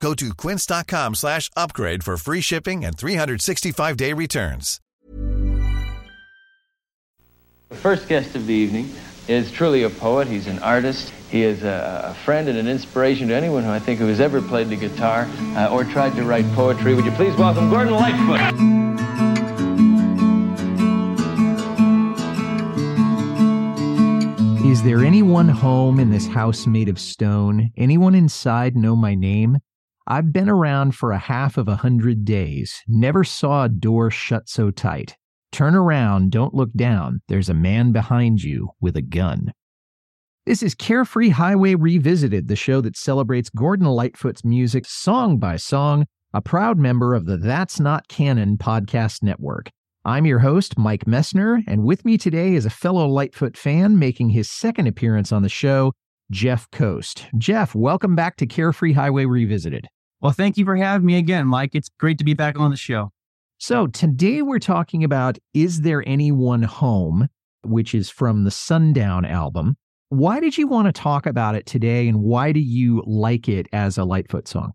Go to quince.com slash upgrade for free shipping and 365-day returns. The first guest of the evening is truly a poet. He's an artist. He is a, a friend and an inspiration to anyone who I think who has ever played the guitar uh, or tried to write poetry. Would you please welcome Gordon Lightfoot? Is there anyone home in this house made of stone? Anyone inside know my name? I've been around for a half of a hundred days, never saw a door shut so tight. Turn around, don't look down. There's a man behind you with a gun. This is Carefree Highway Revisited, the show that celebrates Gordon Lightfoot's music song by song, a proud member of the That's Not Canon podcast network. I'm your host, Mike Messner, and with me today is a fellow Lightfoot fan making his second appearance on the show, Jeff Coast. Jeff, welcome back to Carefree Highway Revisited. Well, thank you for having me again, Mike. It's great to be back on the show. So, today we're talking about Is There Anyone Home, which is from the Sundown album. Why did you want to talk about it today, and why do you like it as a Lightfoot song?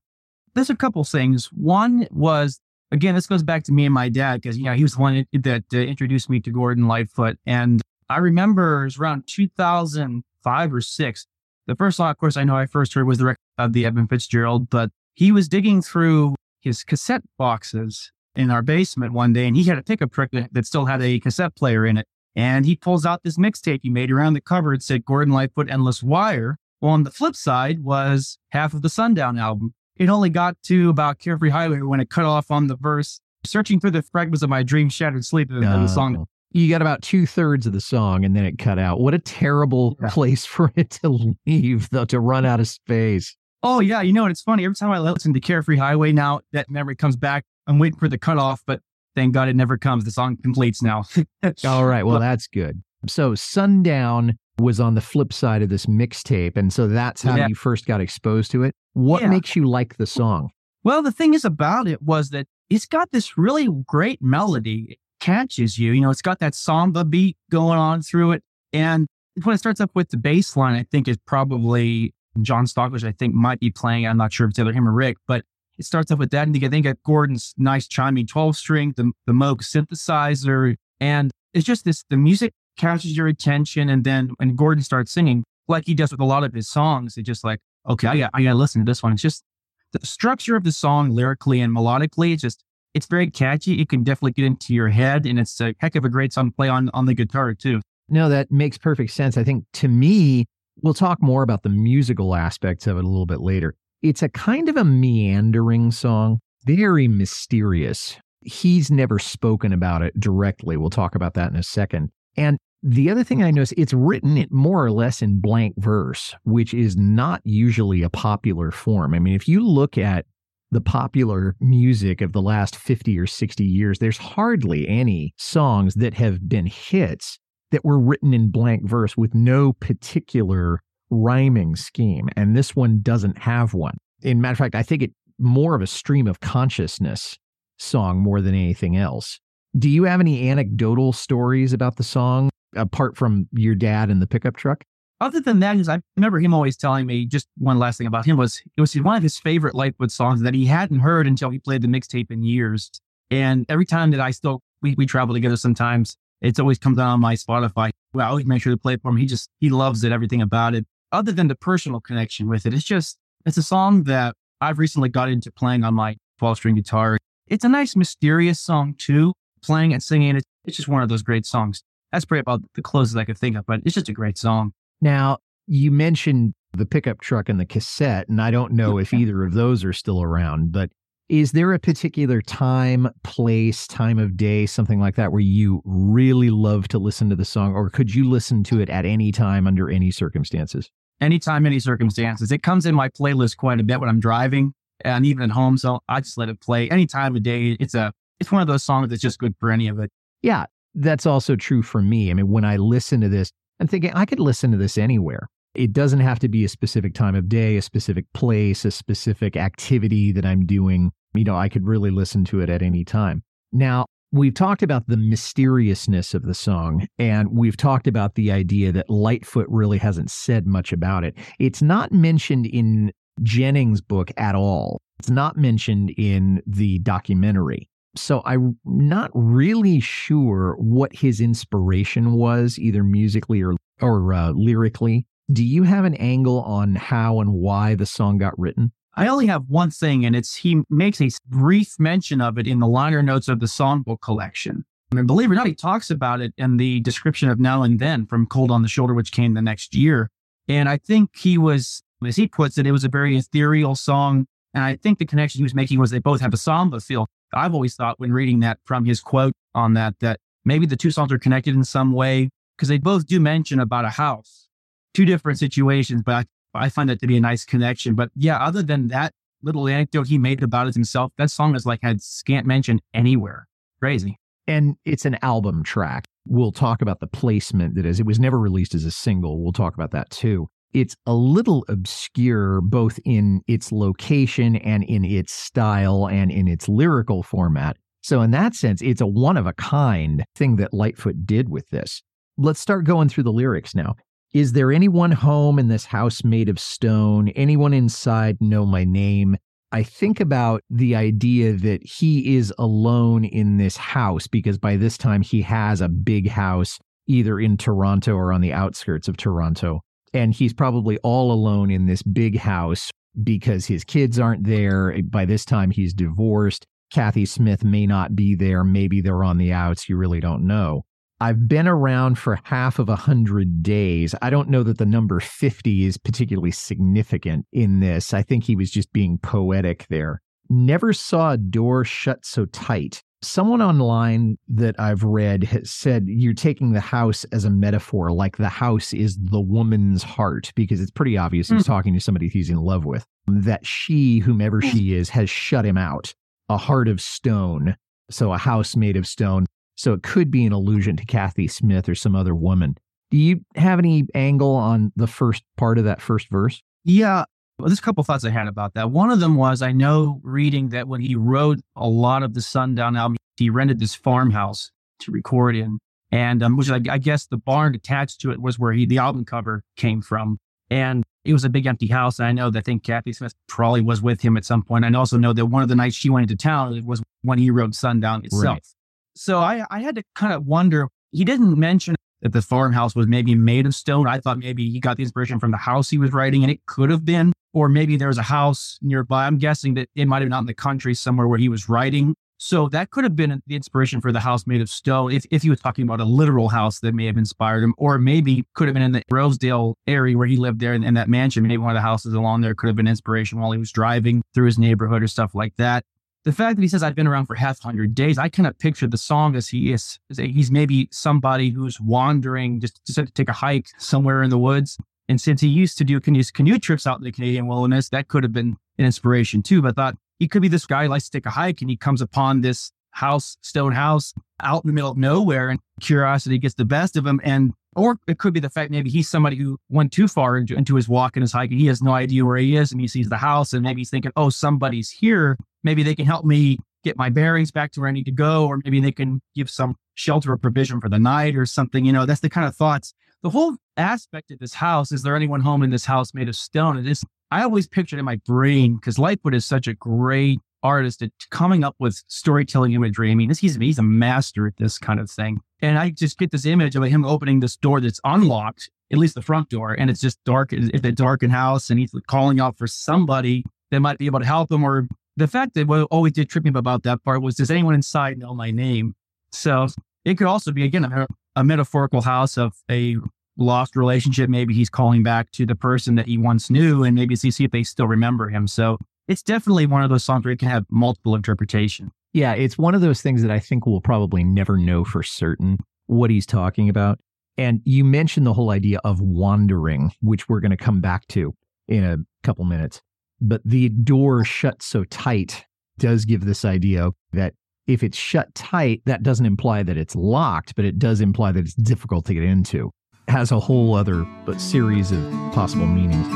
There's a couple things. One was, again, this goes back to me and my dad, because, you know, he was the one that uh, introduced me to Gordon Lightfoot. And I remember it was around 2005 or six. The first song, of course, I know I first heard was the Wreck of the Edmund Fitzgerald, but he was digging through his cassette boxes in our basement one day and he had a pickup truck that, that still had a cassette player in it. And he pulls out this mixtape he made around the cover. It said Gordon Lightfoot Endless Wire. Well, on the flip side was half of the Sundown album. It only got to about Carefree Highway when it cut off on the verse, searching through the fragments of my dream shattered sleep. And the song you got about two thirds of the song and then it cut out. What a terrible yeah. place for it to leave, though, to run out of space. Oh yeah, you know, it's funny. Every time I listen to Carefree Highway now, that memory comes back. I'm waiting for the cutoff, but thank God it never comes. The song completes now. All right, well that's good. So Sundown was on the flip side of this mixtape, and so that's how yeah. you first got exposed to it. What yeah. makes you like the song? Well, the thing is about it was that it's got this really great melody. It catches you. You know, it's got that samba beat going on through it, and when it starts up with the bass line, I think is probably John Stockwell, I think might be playing. I'm not sure if it's either him or Rick, but it starts off with that. And you think Gordon's nice chiming 12 string, the, the Moog synthesizer. And it's just this the music catches your attention. And then when Gordon starts singing, like he does with a lot of his songs, it's just like, okay, I got, I got to listen to this one. It's just the structure of the song lyrically and melodically. It's just, it's very catchy. It can definitely get into your head. And it's a heck of a great song to play on, on the guitar too. No, that makes perfect sense. I think to me, We'll talk more about the musical aspects of it a little bit later. It's a kind of a meandering song, very mysterious. He's never spoken about it directly. We'll talk about that in a second. And the other thing I noticed, it's written more or less in blank verse, which is not usually a popular form. I mean, if you look at the popular music of the last 50 or 60 years, there's hardly any songs that have been hits that were written in blank verse with no particular rhyming scheme. And this one doesn't have one. In matter of fact, I think it more of a stream of consciousness song more than anything else. Do you have any anecdotal stories about the song apart from your dad and the pickup truck? Other than that, is I remember him always telling me just one last thing about him was it was one of his favorite Lightfoot songs that he hadn't heard until he played the mixtape in years. And every time that I still we, we travel together sometimes, it's always comes out on my Spotify. Well, I always make sure to play it for him. He just, he loves it, everything about it. Other than the personal connection with it, it's just, it's a song that I've recently got into playing on my 12 string guitar. It's a nice, mysterious song too. Playing and singing it, it's just one of those great songs. That's pretty about the closest I could think of, but it's just a great song. Now, you mentioned the pickup truck and the cassette, and I don't know if either of those are still around, but is there a particular time, place, time of day, something like that, where you really love to listen to the song, or could you listen to it at any time under any circumstances? Anytime, any circumstances. It comes in my playlist quite a bit when I'm driving and even at home. So I just let it play any time of day. It's a it's one of those songs that's just good for any of it. Yeah, that's also true for me. I mean, when I listen to this, I'm thinking I could listen to this anywhere. It doesn't have to be a specific time of day, a specific place, a specific activity that I'm doing. You know, I could really listen to it at any time. Now, we've talked about the mysteriousness of the song, and we've talked about the idea that Lightfoot really hasn't said much about it. It's not mentioned in Jennings' book at all, it's not mentioned in the documentary. So I'm not really sure what his inspiration was, either musically or, or uh, lyrically. Do you have an angle on how and why the song got written? I only have one thing, and it's he makes a brief mention of it in the liner notes of the songbook collection. I mean, believe it or not, he talks about it in the description of Now and Then from Cold on the Shoulder, which came the next year. And I think he was, as he puts it, it was a very ethereal song. And I think the connection he was making was they both have a samba feel. I've always thought when reading that from his quote on that, that maybe the two songs are connected in some way because they both do mention about a house, two different situations, but I find that to be a nice connection. But yeah, other than that little anecdote he made about it himself, that song is like had scant mention anywhere. Crazy. And it's an album track. We'll talk about the placement that is. It was never released as a single. We'll talk about that too. It's a little obscure both in its location and in its style and in its lyrical format. So, in that sense, it's a one of a kind thing that Lightfoot did with this. Let's start going through the lyrics now. Is there anyone home in this house made of stone? Anyone inside know my name? I think about the idea that he is alone in this house because by this time he has a big house either in Toronto or on the outskirts of Toronto. And he's probably all alone in this big house because his kids aren't there. By this time, he's divorced. Kathy Smith may not be there. Maybe they're on the outs. You really don't know. I've been around for half of a hundred days. I don't know that the number 50 is particularly significant in this. I think he was just being poetic there. Never saw a door shut so tight. Someone online that I've read has said you're taking the house as a metaphor, like the house is the woman's heart, because it's pretty obvious he's mm. talking to somebody he's in love with. That she, whomever she is, has shut him out. A heart of stone. So a house made of stone. So it could be an allusion to Kathy Smith or some other woman. Do you have any angle on the first part of that first verse? Yeah. Well, there's a couple thoughts I had about that. One of them was I know reading that when he wrote a lot of the Sundown album, he rented this farmhouse to record in. And um, which I, I guess the barn attached to it was where he, the album cover came from. And it was a big empty house. And I know that I think Kathy Smith probably was with him at some point. I also know that one of the nights she went into town was when he wrote Sundown itself. Right. So I, I had to kind of wonder. He didn't mention that the farmhouse was maybe made of stone. I thought maybe he got the inspiration from the house he was writing, and it could have been, or maybe there was a house nearby. I'm guessing that it might have been out in the country somewhere where he was writing. So that could have been the inspiration for the house made of stone. If, if he was talking about a literal house that may have inspired him, or maybe could have been in the Rosedale area where he lived there in, in that mansion. Maybe one of the houses along there could have been inspiration while he was driving through his neighborhood or stuff like that the fact that he says I've been around for half hundred days, I kind of picture the song as he is. He's maybe somebody who's wandering just to take a hike somewhere in the woods. And since he used to do canoe, canoe trips out in the Canadian wilderness, that could have been an inspiration too. But I thought he could be this guy who likes to take a hike and he comes upon this house, stone house out in the middle of nowhere and curiosity gets the best of him. And, or it could be the fact maybe he's somebody who went too far into, into his walk and his hike and he has no idea where he is and he sees the house and maybe he's thinking, oh, somebody's here maybe they can help me get my bearings back to where I need to go, or maybe they can give some shelter or provision for the night or something. You know, that's the kind of thoughts. The whole aspect of this house is there anyone home in this house made of stone? It is, I always pictured in my brain because Lightfoot is such a great artist at coming up with storytelling imagery. I mean, he's, he's a master at this kind of thing. And I just get this image of him opening this door that's unlocked, at least the front door, and it's just dark. It's a darkened house, and he's calling out for somebody that might be able to help him or the fact that what always did trip me about that part was does anyone inside know my name? So it could also be, again, a, a metaphorical house of a lost relationship. Maybe he's calling back to the person that he once knew and maybe see if they still remember him. So it's definitely one of those songs where it can have multiple interpretation. Yeah, it's one of those things that I think we'll probably never know for certain what he's talking about. And you mentioned the whole idea of wandering, which we're going to come back to in a couple minutes but the door shut so tight does give this idea that if it's shut tight, that doesn't imply that it's locked, but it does imply that it's difficult to get into. It has a whole other but series of possible meanings.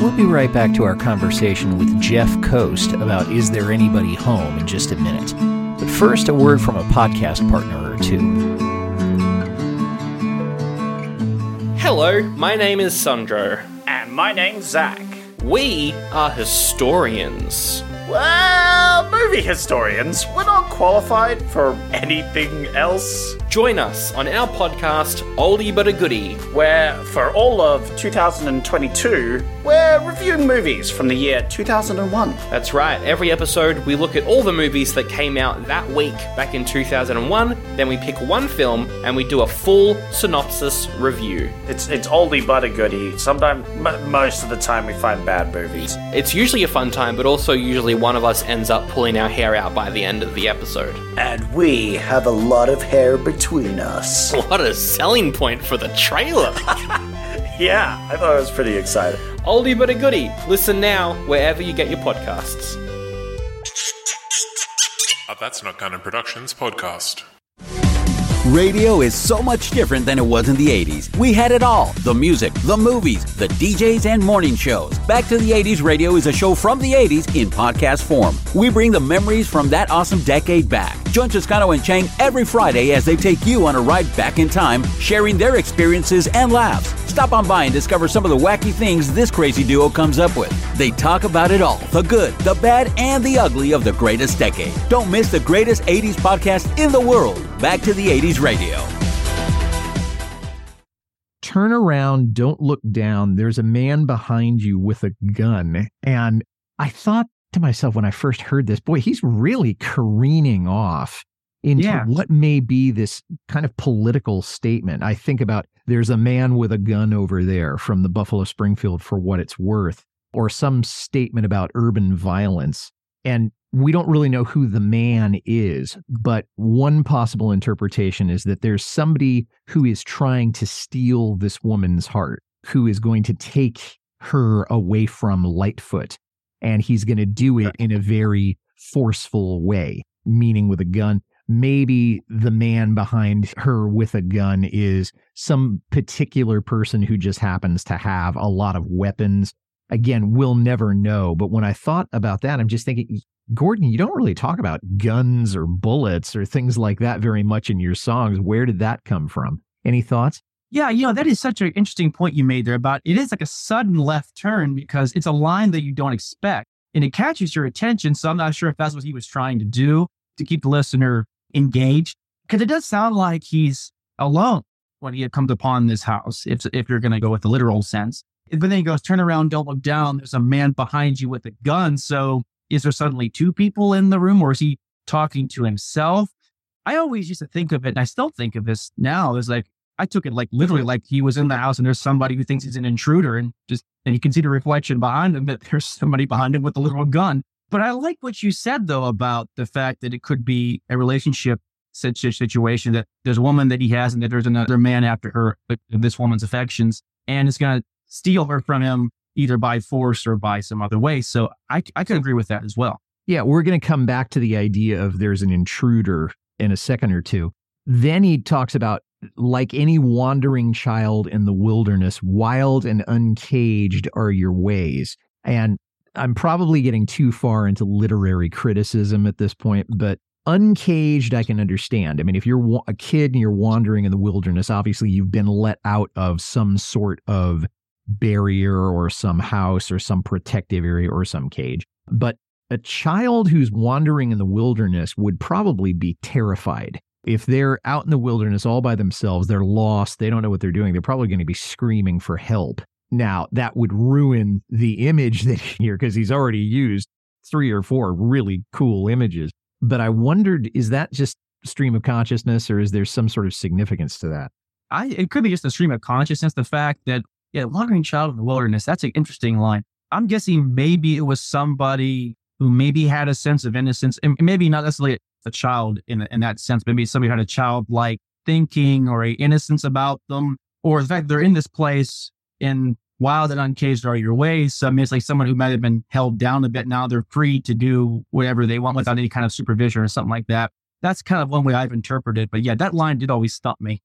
We'll be right back to our conversation with Jeff Coast about Is There Anybody Home in just a minute. But first, a word from a podcast partner or two. Hello, my name is Sandro. And my name's Zach. We are historians. Well, movie historians. We're not qualified for anything else. Join us on our podcast, Oldie But a Goodie, where for all of 2022, we're reviewing movies from the year 2001. That's right. Every episode, we look at all the movies that came out that week back in 2001. Then we pick one film and we do a full synopsis review. It's it's oldie but a goodie. Sometimes, m- most of the time, we find bad movies. It's usually a fun time, but also usually one of us ends up pulling our hair out by the end of the episode. And we have a lot of hair between us. What a selling point for the trailer! yeah, I thought it was pretty exciting. Oldie but a goodie. Listen now wherever you get your podcasts. A That's Not Canon Productions podcast. Radio is so much different than it was in the 80s. We had it all the music, the movies, the DJs, and morning shows. Back to the 80s Radio is a show from the 80s in podcast form. We bring the memories from that awesome decade back. Join Toscano and Chang every Friday as they take you on a ride back in time, sharing their experiences and laughs. Stop on by and discover some of the wacky things this crazy duo comes up with. They talk about it all the good, the bad, and the ugly of the greatest decade. Don't miss the greatest 80s podcast in the world. Back to the 80s Radio. Turn around, don't look down. There's a man behind you with a gun. And I thought to myself when I first heard this, boy, he's really careening off into Yeah. what may be this kind of political statement. I think about there's a man with a gun over there from the Buffalo Springfield for what it's worth, or some statement about urban violence. And we don't really know who the man is, but one possible interpretation is that there's somebody who is trying to steal this woman's heart, who is going to take her away from Lightfoot. And he's going to do it in a very forceful way, meaning with a gun. Maybe the man behind her with a gun is some particular person who just happens to have a lot of weapons. Again, we'll never know. But when I thought about that, I'm just thinking, Gordon, you don't really talk about guns or bullets or things like that very much in your songs. Where did that come from? Any thoughts? Yeah, you know, that is such an interesting point you made there about it is like a sudden left turn because it's a line that you don't expect and it catches your attention. So I'm not sure if that's what he was trying to do to keep the listener engaged because it does sound like he's alone when he had comes upon this house, if, if you're going to go with the literal sense. But then he goes, turn around, don't look down. There's a man behind you with a gun. So is there suddenly two people in the room or is he talking to himself? I always used to think of it, and I still think of this now, is like, I took it like literally mm-hmm. like he was in the house and there's somebody who thinks he's an intruder and just, and you can see the reflection behind him that there's somebody behind him with a little gun. But I like what you said though about the fact that it could be a relationship situ- situation that there's a woman that he has and that there's another man after her, this woman's affections, and it's going to steal her from him either by force or by some other way. So I, I could agree with that as well. Yeah, we're going to come back to the idea of there's an intruder in a second or two. Then he talks about like any wandering child in the wilderness, wild and uncaged are your ways. And I'm probably getting too far into literary criticism at this point, but uncaged I can understand. I mean, if you're a kid and you're wandering in the wilderness, obviously you've been let out of some sort of barrier or some house or some protective area or some cage. But a child who's wandering in the wilderness would probably be terrified. If they're out in the wilderness all by themselves, they're lost, they don't know what they're doing, they're probably going to be screaming for help. Now, that would ruin the image that here, because he's already used three or four really cool images. But I wondered, is that just stream of consciousness or is there some sort of significance to that? I it could be just a stream of consciousness. The fact that yeah, wandering child in the wilderness. That's an interesting line. I'm guessing maybe it was somebody who maybe had a sense of innocence, and maybe not necessarily a child in in that sense. Maybe somebody had a childlike thinking or a innocence about them, or the fact they're in this place in wild and uncaged are your ways. So I mean, it's like someone who might have been held down a bit. Now they're free to do whatever they want without any kind of supervision or something like that. That's kind of one way I've interpreted. But yeah, that line did always stump me.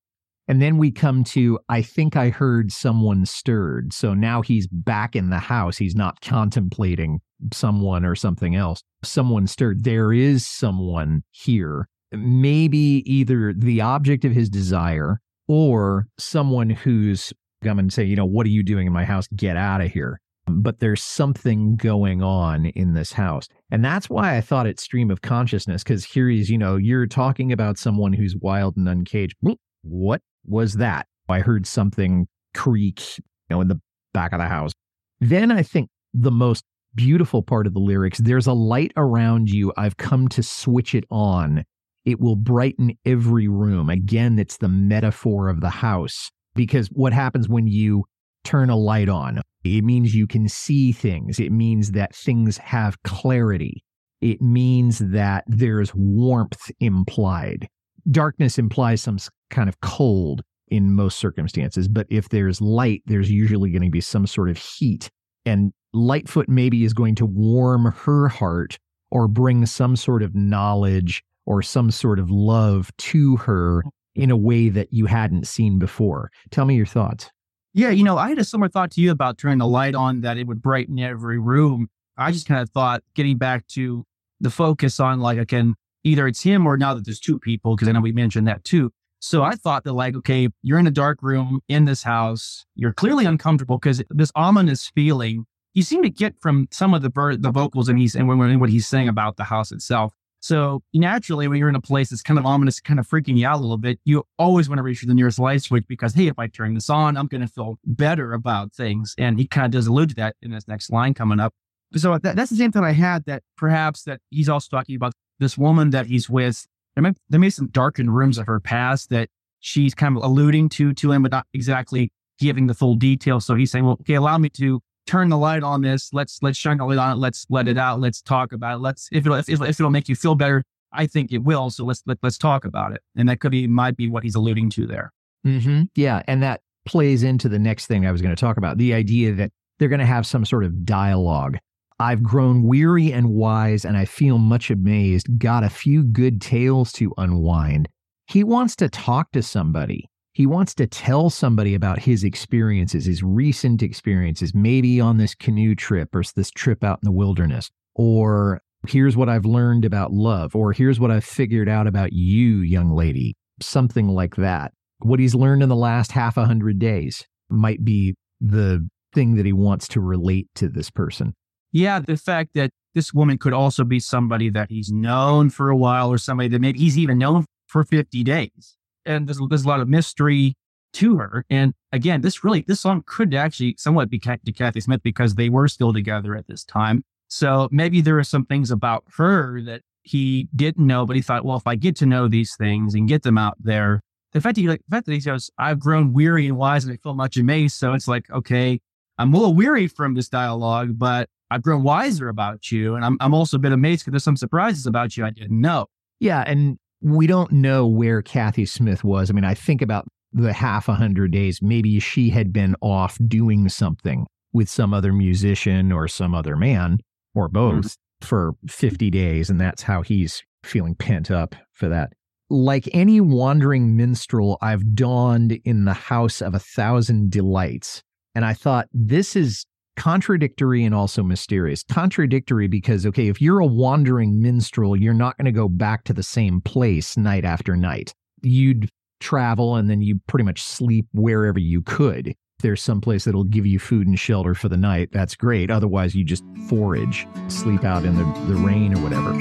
And then we come to, I think I heard someone stirred. So now he's back in the house. He's not contemplating someone or something else. Someone stirred. There is someone here. Maybe either the object of his desire or someone who's come and say, you know, what are you doing in my house? Get out of here. But there's something going on in this house. And that's why I thought it's stream of consciousness, because here he's, you know, you're talking about someone who's wild and uncaged. What was that? I heard something creak, you know, in the back of the house. Then I think the most beautiful part of the lyrics there's a light around you. I've come to switch it on. It will brighten every room. Again, it's the metaphor of the house because what happens when you turn a light on? It means you can see things. It means that things have clarity. It means that there's warmth implied. Darkness implies some kind of cold in most circumstances, but if there's light, there's usually going to be some sort of heat. And Lightfoot maybe is going to warm her heart or bring some sort of knowledge or some sort of love to her in a way that you hadn't seen before. Tell me your thoughts. Yeah, you know, I had a similar thought to you about turning the light on that it would brighten every room. I just kind of thought getting back to the focus on like again, either it's him or now that there's two people, because I know we mentioned that too. So I thought that like, okay, you're in a dark room in this house. You're clearly uncomfortable because this ominous feeling you seem to get from some of the ver- the vocals and he's and what he's saying about the house itself. So naturally, when you're in a place that's kind of ominous, kind of freaking you out a little bit, you always want to reach for the nearest light switch because, hey, if I turn this on, I'm going to feel better about things. And he kind of does allude to that in this next line coming up. So that, that's the same thing I had that perhaps that he's also talking about this woman that he's with. There may, there may be some darkened rooms of her past that she's kind of alluding to to him, but not exactly giving the full detail. So he's saying, well, okay, allow me to turn the light on this. Let's let's shine the light on it. Let's let it out. Let's talk about it. Let's if it'll if, if it'll make you feel better, I think it will. So let's let, let's talk about it. And that could be might be what he's alluding to there. Mm-hmm. Yeah, and that plays into the next thing I was going to talk about: the idea that they're going to have some sort of dialogue. I've grown weary and wise, and I feel much amazed. Got a few good tales to unwind. He wants to talk to somebody he wants to tell somebody about his experiences, his recent experiences, maybe on this canoe trip or this trip out in the wilderness, or here's what I've learned about love, or here's what I've figured out about you, young lady, something like that. What he's learned in the last half a hundred days might be the thing that he wants to relate to this person. Yeah, the fact that this woman could also be somebody that he's known for a while or somebody that maybe he's even known for 50 days and there's, there's a lot of mystery to her. And again, this really, this song could actually somewhat be to Kathy Smith because they were still together at this time. So maybe there are some things about her that he didn't know, but he thought, well, if I get to know these things and get them out there, the fact that he, like, the fact that he says, I've grown weary and wise and I feel much amazed. So it's like, okay, I'm a little weary from this dialogue, but I've grown wiser about you. And I'm, I'm also a bit amazed because there's some surprises about you I didn't know. Yeah. And we don't know where Kathy Smith was. I mean, I think about the half a hundred days. Maybe she had been off doing something with some other musician or some other man or both mm-hmm. for 50 days. And that's how he's feeling pent up for that. Like any wandering minstrel, I've dawned in the house of a thousand delights. And I thought, this is contradictory and also mysterious. Contradictory because, okay, if you're a wandering minstrel, you're not going to go back to the same place night after night. You'd travel and then you pretty much sleep wherever you could. If there's some place that'll give you food and shelter for the night, that's great. Otherwise, you just forage, sleep out in the, the rain or whatever.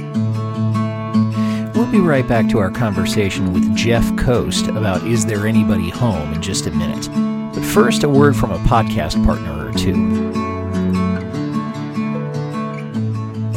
We'll be right back to our conversation with Jeff Coast about Is There Anybody Home in just a minute. But first, a word from a podcast partner or two.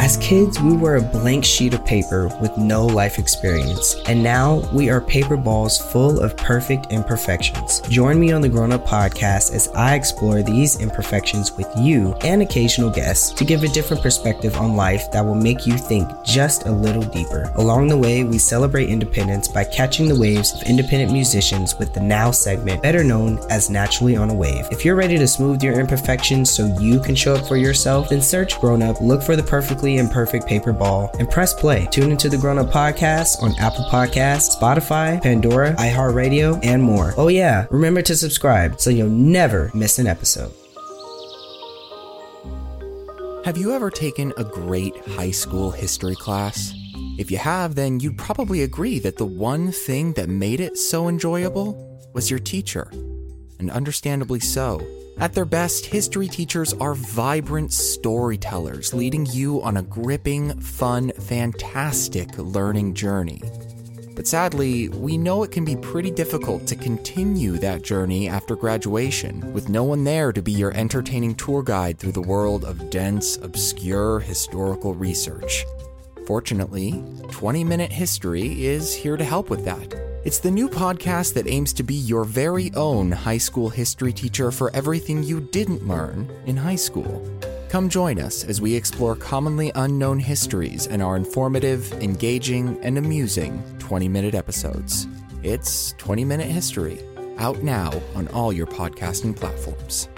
As kids, we were a blank sheet of paper with no life experience, and now we are paper balls full of perfect imperfections. Join me on the Grown Up Podcast as I explore these imperfections with you and occasional guests to give a different perspective on life that will make you think just a little deeper. Along the way, we celebrate independence by catching the waves of independent musicians with the Now segment, better known as Naturally on a Wave. If you're ready to smooth your imperfections so you can show up for yourself, then search Grown Up, look for the perfectly imperfect paper ball, and press play. Tune into the Grown Up Podcast on Apple Podcasts, Spotify, Pandora, iHeartRadio, and more. Oh, yeah, remember to subscribe so you'll never miss an episode. Have you ever taken a great high school history class? If you have, then you'd probably agree that the one thing that made it so enjoyable was your teacher. And understandably so. At their best, history teachers are vibrant storytellers, leading you on a gripping, fun, fantastic learning journey. But sadly, we know it can be pretty difficult to continue that journey after graduation, with no one there to be your entertaining tour guide through the world of dense, obscure historical research. Fortunately, 20 Minute History is here to help with that. It's the new podcast that aims to be your very own high school history teacher for everything you didn't learn in high school. Come join us as we explore commonly unknown histories in our informative, engaging, and amusing 20 minute episodes. It's 20 Minute History, out now on all your podcasting platforms.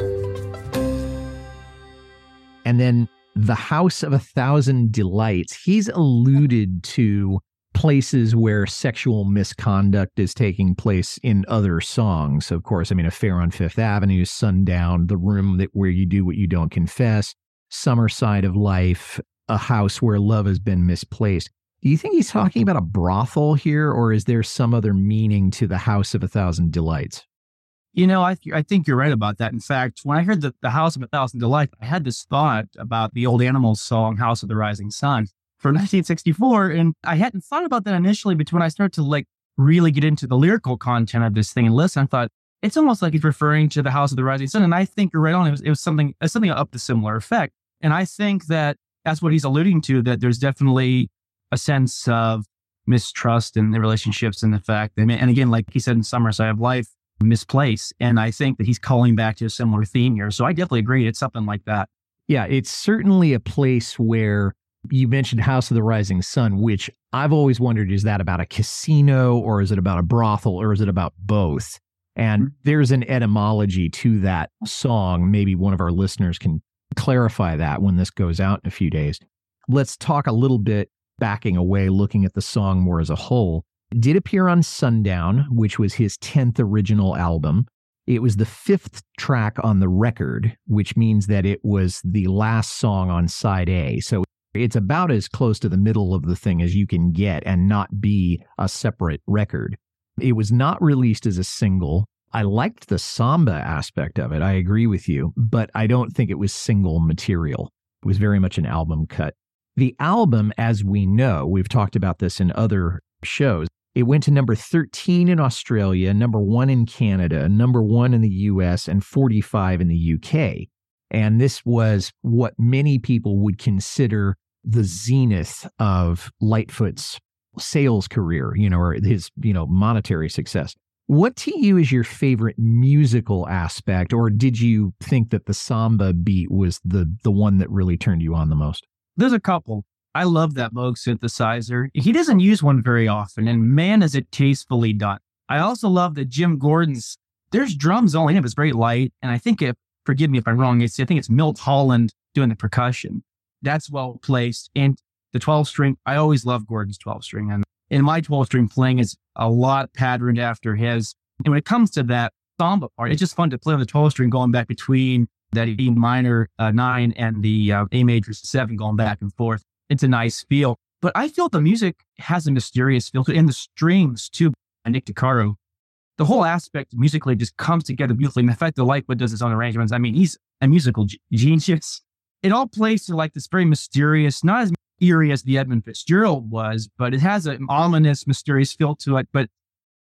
And then The House of a Thousand Delights, he's alluded to places where sexual misconduct is taking place in other songs. Of course, I mean, Affair on Fifth Avenue, Sundown, The Room that where you do what you don't confess, Summer Side of Life, A House Where Love Has Been Misplaced. Do you think he's talking about a brothel here, or is there some other meaning to the House of a Thousand Delights? You know, I, th- I think you're right about that. In fact, when I heard the, the House of a Thousand Delights, I had this thought about the old Animals song, House of the Rising Sun from 1964. And I hadn't thought about that initially, but when I started to like really get into the lyrical content of this thing and listen, I thought it's almost like he's referring to the House of the Rising Sun. And I think you're right on. It was, it was something, something up to similar effect. And I think that that's what he's alluding to, that there's definitely a sense of mistrust in the relationships and the fact that, and again, like he said in Summer Side of Life, misplaced. And I think that he's calling back to a similar theme here. So I definitely agree. It's something like that. Yeah, it's certainly a place where you mentioned House of the Rising Sun, which I've always wondered is that about a casino or is it about a brothel or is it about both? And mm-hmm. there's an etymology to that song. Maybe one of our listeners can clarify that when this goes out in a few days. Let's talk a little bit backing away, looking at the song more as a whole. It did appear on Sundown, which was his 10th original album. It was the fifth track on the record, which means that it was the last song on side A. So it's about as close to the middle of the thing as you can get and not be a separate record. It was not released as a single. I liked the samba aspect of it. I agree with you, but I don't think it was single material. It was very much an album cut. The album, as we know, we've talked about this in other shows, it went to number 13 in Australia, number one in Canada, number one in the US, and 45 in the UK. And this was what many people would consider the zenith of Lightfoot's sales career, you know, or his, you know, monetary success. What to you is your favorite musical aspect, or did you think that the samba beat was the the one that really turned you on the most? There's a couple. I love that Moog synthesizer. He doesn't use one very often, and man, is it tastefully done. I also love that Jim Gordon's there's drums only in it, it's very light, and I think if forgive me if I'm wrong, it's I think it's Milt Holland doing the percussion that's well placed. And the 12 string, I always love Gordon's 12 string. And in my 12 string playing is a lot patterned after his. And when it comes to that samba part, it's just fun to play on the 12 string going back between that E minor uh, nine and the uh, A major seven going back and forth. It's a nice feel. But I feel the music has a mysterious feel to it, and the strings too. Nick DeCaro, the whole aspect musically just comes together beautifully. And the fact that Lightfoot does his own arrangements, I mean, he's a musical genius it all plays to like this very mysterious, not as eerie as the Edmund Fitzgerald was, but it has an ominous, mysterious feel to it. But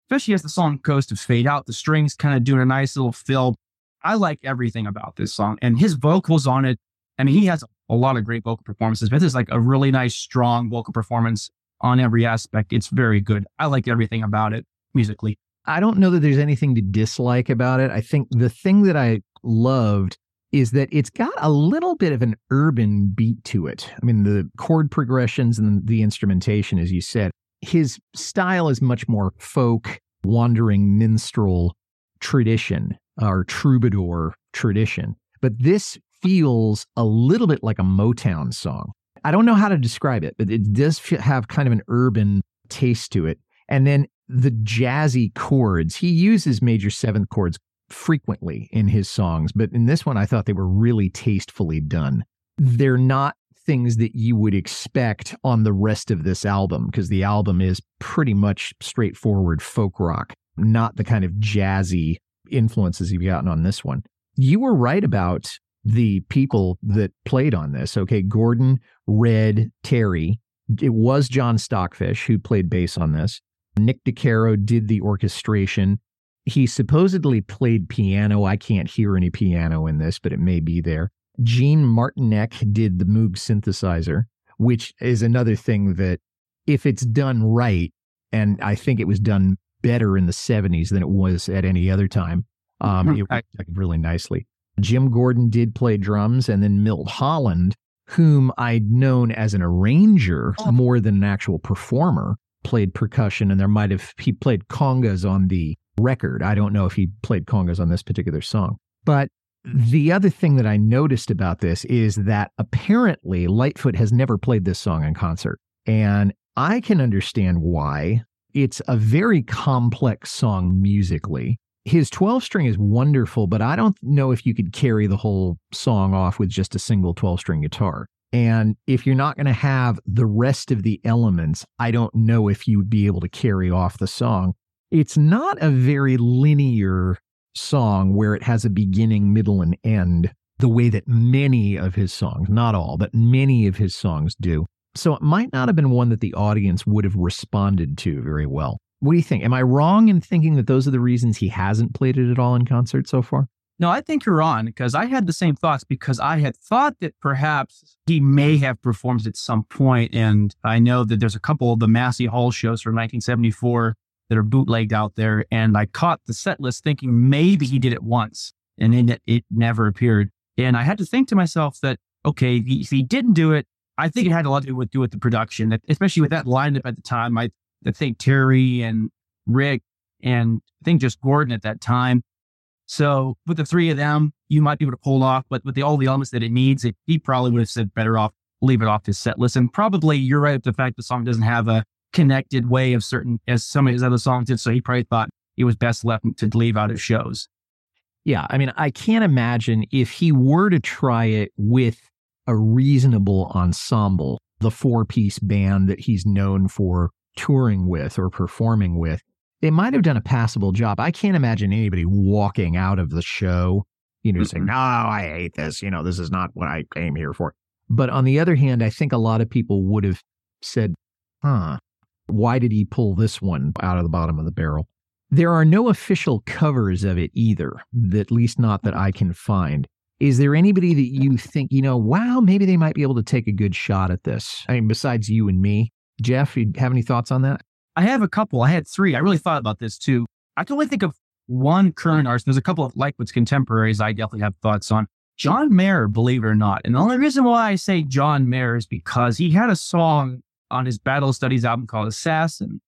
especially as the song goes to fade out, the strings kind of doing a nice little fill. I like everything about this song and his vocals on it. I mean, he has a lot of great vocal performances. But this is like a really nice, strong vocal performance on every aspect. It's very good. I like everything about it musically. I don't know that there's anything to dislike about it. I think the thing that I loved is that it's got a little bit of an urban beat to it. I mean, the chord progressions and the instrumentation, as you said, his style is much more folk, wandering minstrel tradition or troubadour tradition. But this feels a little bit like a Motown song. I don't know how to describe it, but it does have kind of an urban taste to it. And then the jazzy chords, he uses major seventh chords frequently in his songs, but in this one, I thought they were really tastefully done. They're not things that you would expect on the rest of this album because the album is pretty much straightforward folk rock, not the kind of jazzy influences you've gotten on this one. You were right about the people that played on this. Okay, Gordon, Red, Terry. It was John Stockfish who played bass on this. Nick DeCaro did the orchestration. He supposedly played piano. I can't hear any piano in this, but it may be there. Gene Martynec did the Moog synthesizer, which is another thing that, if it's done right, and I think it was done better in the 70s than it was at any other time, um, it worked really nicely. Jim Gordon did play drums, and then Milt Holland, whom I'd known as an arranger more than an actual performer, played percussion, and there might have he played congas on the record. I don't know if he played congas on this particular song. But mm. the other thing that I noticed about this is that apparently Lightfoot has never played this song in concert. And I can understand why. It's a very complex song musically. His 12 string is wonderful, but I don't know if you could carry the whole song off with just a single 12 string guitar. And if you're not going to have the rest of the elements, I don't know if you would be able to carry off the song. It's not a very linear song where it has a beginning, middle, and end the way that many of his songs, not all, but many of his songs do. So it might not have been one that the audience would have responded to very well. What do you think? Am I wrong in thinking that those are the reasons he hasn't played it at all in concert so far? No, I think you're on because I had the same thoughts because I had thought that perhaps he may have performed at some point, And I know that there's a couple of the Massey Hall shows from 1974 that are bootlegged out there. And I caught the set list thinking maybe he did it once and then it, it never appeared. And I had to think to myself that, okay, if he didn't do it, I think it had a lot to do with, do with the production, especially with that lineup at the time. I, I think Terry and Rick and I think just Gordon at that time so with the three of them, you might be able to pull off, but with the, all the elements that it needs, it, he probably would have said better off leave it off his set list. And probably you're right with the fact the song doesn't have a connected way of certain as some of his other songs did. So he probably thought it was best left to leave out his shows. Yeah, I mean, I can't imagine if he were to try it with a reasonable ensemble, the four piece band that he's known for touring with or performing with, they might have done a passable job. I can't imagine anybody walking out of the show, you know, mm-hmm. saying, "No, I hate this. You know, this is not what I came here for." But on the other hand, I think a lot of people would have said, "Huh, why did he pull this one out of the bottom of the barrel?" There are no official covers of it either, at least not that I can find. Is there anybody that you think, you know, wow, maybe they might be able to take a good shot at this? I mean, besides you and me, Jeff, you have any thoughts on that? I have a couple. I had three. I really thought about this too. I can only think of one current artist. There's a couple of Lightfoot's contemporaries I definitely have thoughts on. John Mayer, believe it or not. And the only reason why I say John Mayer is because he had a song on his Battle Studies album called Assassin,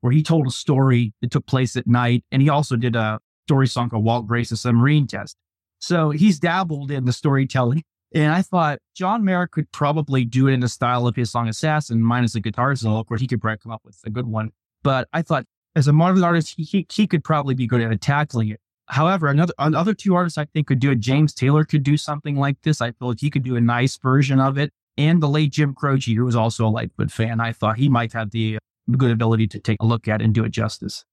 where he told a story that took place at night. And he also did a story song called Walt Grace's Submarine Test. So he's dabbled in the storytelling. And I thought John Mayer could probably do it in the style of his song Assassin, minus the guitar solo. Of course, he could probably come up with a good one. But I thought as a modern artist, he, he, he could probably be good at tackling it. However, another another two artists I think could do it. James Taylor could do something like this. I feel like he could do a nice version of it. And the late Jim Croce, who was also a Lightfoot fan, I thought he might have the good ability to take a look at and do it justice.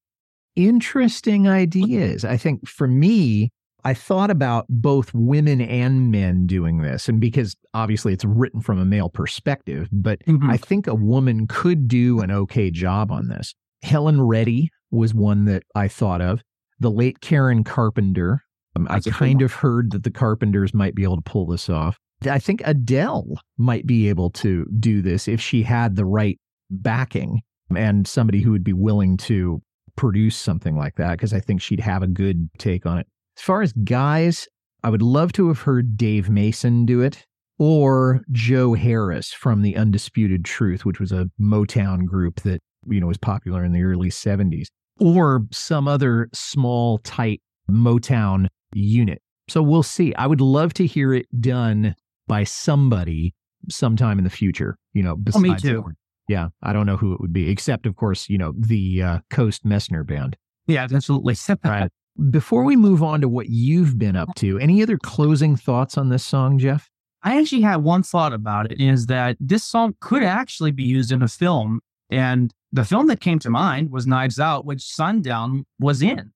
Interesting ideas. I think for me, I thought about both women and men doing this. And because obviously it's written from a male perspective, but mm-hmm. I think a woman could do an okay job on this. Helen Reddy was one that I thought of. The late Karen Carpenter. Um, I kind of heard that the Carpenters might be able to pull this off. I think Adele might be able to do this if she had the right backing and somebody who would be willing to produce something like that, because I think she'd have a good take on it. As far as guys, I would love to have heard Dave Mason do it or Joe Harris from The Undisputed Truth, which was a Motown group that, you know, was popular in the early 70s, or some other small, tight Motown unit. So we'll see. I would love to hear it done by somebody sometime in the future, you know, Oh, me too. Yeah, I don't know who it would be, except, of course, you know, the uh, Coast Messner band. Yeah, absolutely. Right. Before we move on to what you've been up to, any other closing thoughts on this song, Jeff? I actually had one thought about it is that this song could actually be used in a film. And the film that came to mind was Knives Out, which Sundown was in.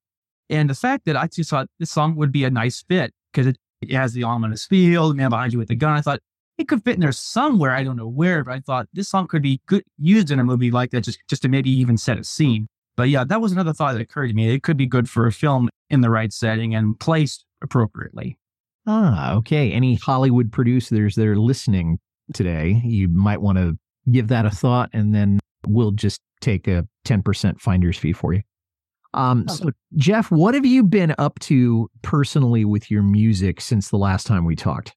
And the fact that I just thought this song would be a nice fit because it, it has the ominous feel, the man behind you with the gun. I thought it could fit in there somewhere. I don't know where, but I thought this song could be good used in a movie like that, just, just to maybe even set a scene. But yeah, that was another thought that occurred to me. It could be good for a film in the right setting and placed appropriately. Ah, okay. Any Hollywood producers that are listening today, you might want to give that a thought, and then we'll just take a 10% finder's fee for you. Um, so, Jeff, what have you been up to personally with your music since the last time we talked?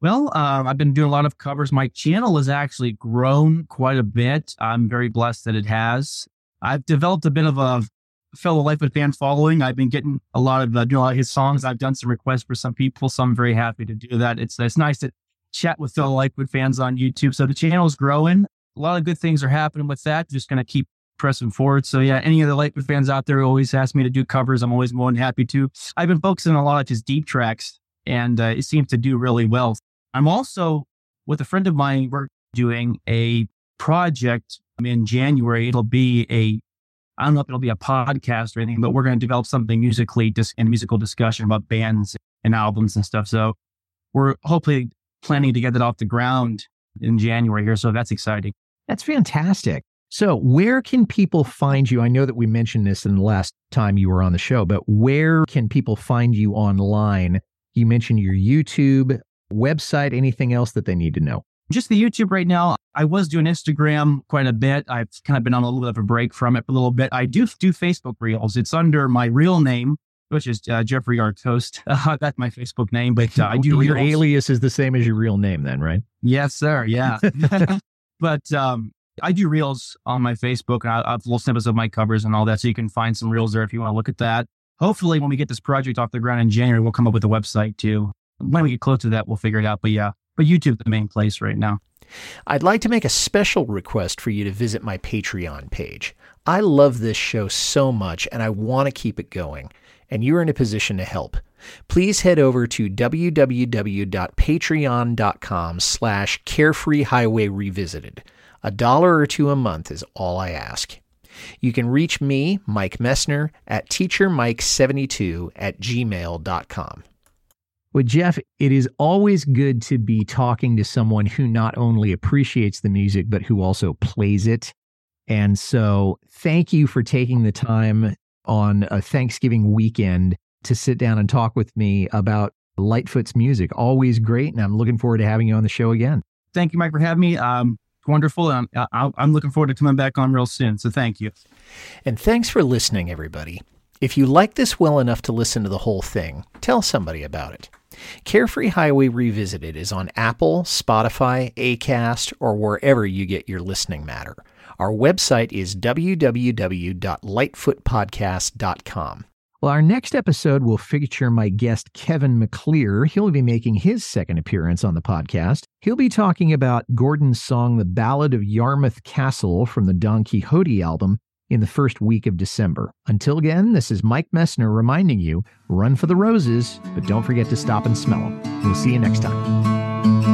Well, um, I've been doing a lot of covers. My channel has actually grown quite a bit. I'm very blessed that it has. I've developed a bit of a fellow Lightfoot fan following. I've been getting a lot of uh, doing a lot of his songs. I've done some requests for some people, so I'm very happy to do that. It's it's nice to chat with fellow Lightfoot fans on YouTube. So the channel's growing. A lot of good things are happening with that. Just going to keep pressing forward. So yeah, any of the Lightfoot fans out there always ask me to do covers. I'm always more than happy to. I've been focusing a lot of just deep tracks, and uh, it seems to do really well. I'm also with a friend of mine. We're doing a project in January. It'll be a I don't know if it'll be a podcast or anything, but we're going to develop something musically dis- and musical discussion about bands and albums and stuff. So we're hopefully planning to get that off the ground in January here. So that's exciting. That's fantastic. So, where can people find you? I know that we mentioned this in the last time you were on the show, but where can people find you online? You mentioned your YouTube website, anything else that they need to know? Just the YouTube right now. I was doing Instagram quite a bit. I've kind of been on a little bit of a break from it for a little bit. I do do Facebook Reels. It's under my real name, which is uh, Jeffrey R. Toast. Uh, that's my Facebook name, but uh, I do your Reels. alias is the same as your real name, then, right? Yes, sir. Yeah. but um, I do reels on my Facebook and I, have little snippets of my covers and all that. So you can find some reels there if you want to look at that. Hopefully, when we get this project off the ground in January, we'll come up with a website too. When we get close to that, we'll figure it out. But yeah, but YouTube's the main place right now. I'd like to make a special request for you to visit my Patreon page. I love this show so much and I want to keep it going, and you're in a position to help. Please head over to www.patreon.com slash carefreehighway revisited. A dollar or two a month is all I ask. You can reach me, Mike Messner, at teachermike72 at gmail.com. Well, Jeff, it is always good to be talking to someone who not only appreciates the music, but who also plays it. And so, thank you for taking the time on a Thanksgiving weekend to sit down and talk with me about Lightfoot's music. Always great. And I'm looking forward to having you on the show again. Thank you, Mike, for having me. Um, wonderful. I'm, I- I'm looking forward to coming back on real soon. So thank you. And thanks for listening, everybody. If you like this well enough to listen to the whole thing, tell somebody about it. Carefree Highway Revisited is on Apple, Spotify, Acast, or wherever you get your listening matter. Our website is www.lightfootpodcast.com. Well, our next episode will feature my guest, Kevin McClear. He'll be making his second appearance on the podcast. He'll be talking about Gordon's song, The Ballad of Yarmouth Castle from the Don Quixote album in the first week of December. Until again, this is Mike Messner reminding you run for the roses, but don't forget to stop and smell them. We'll see you next time.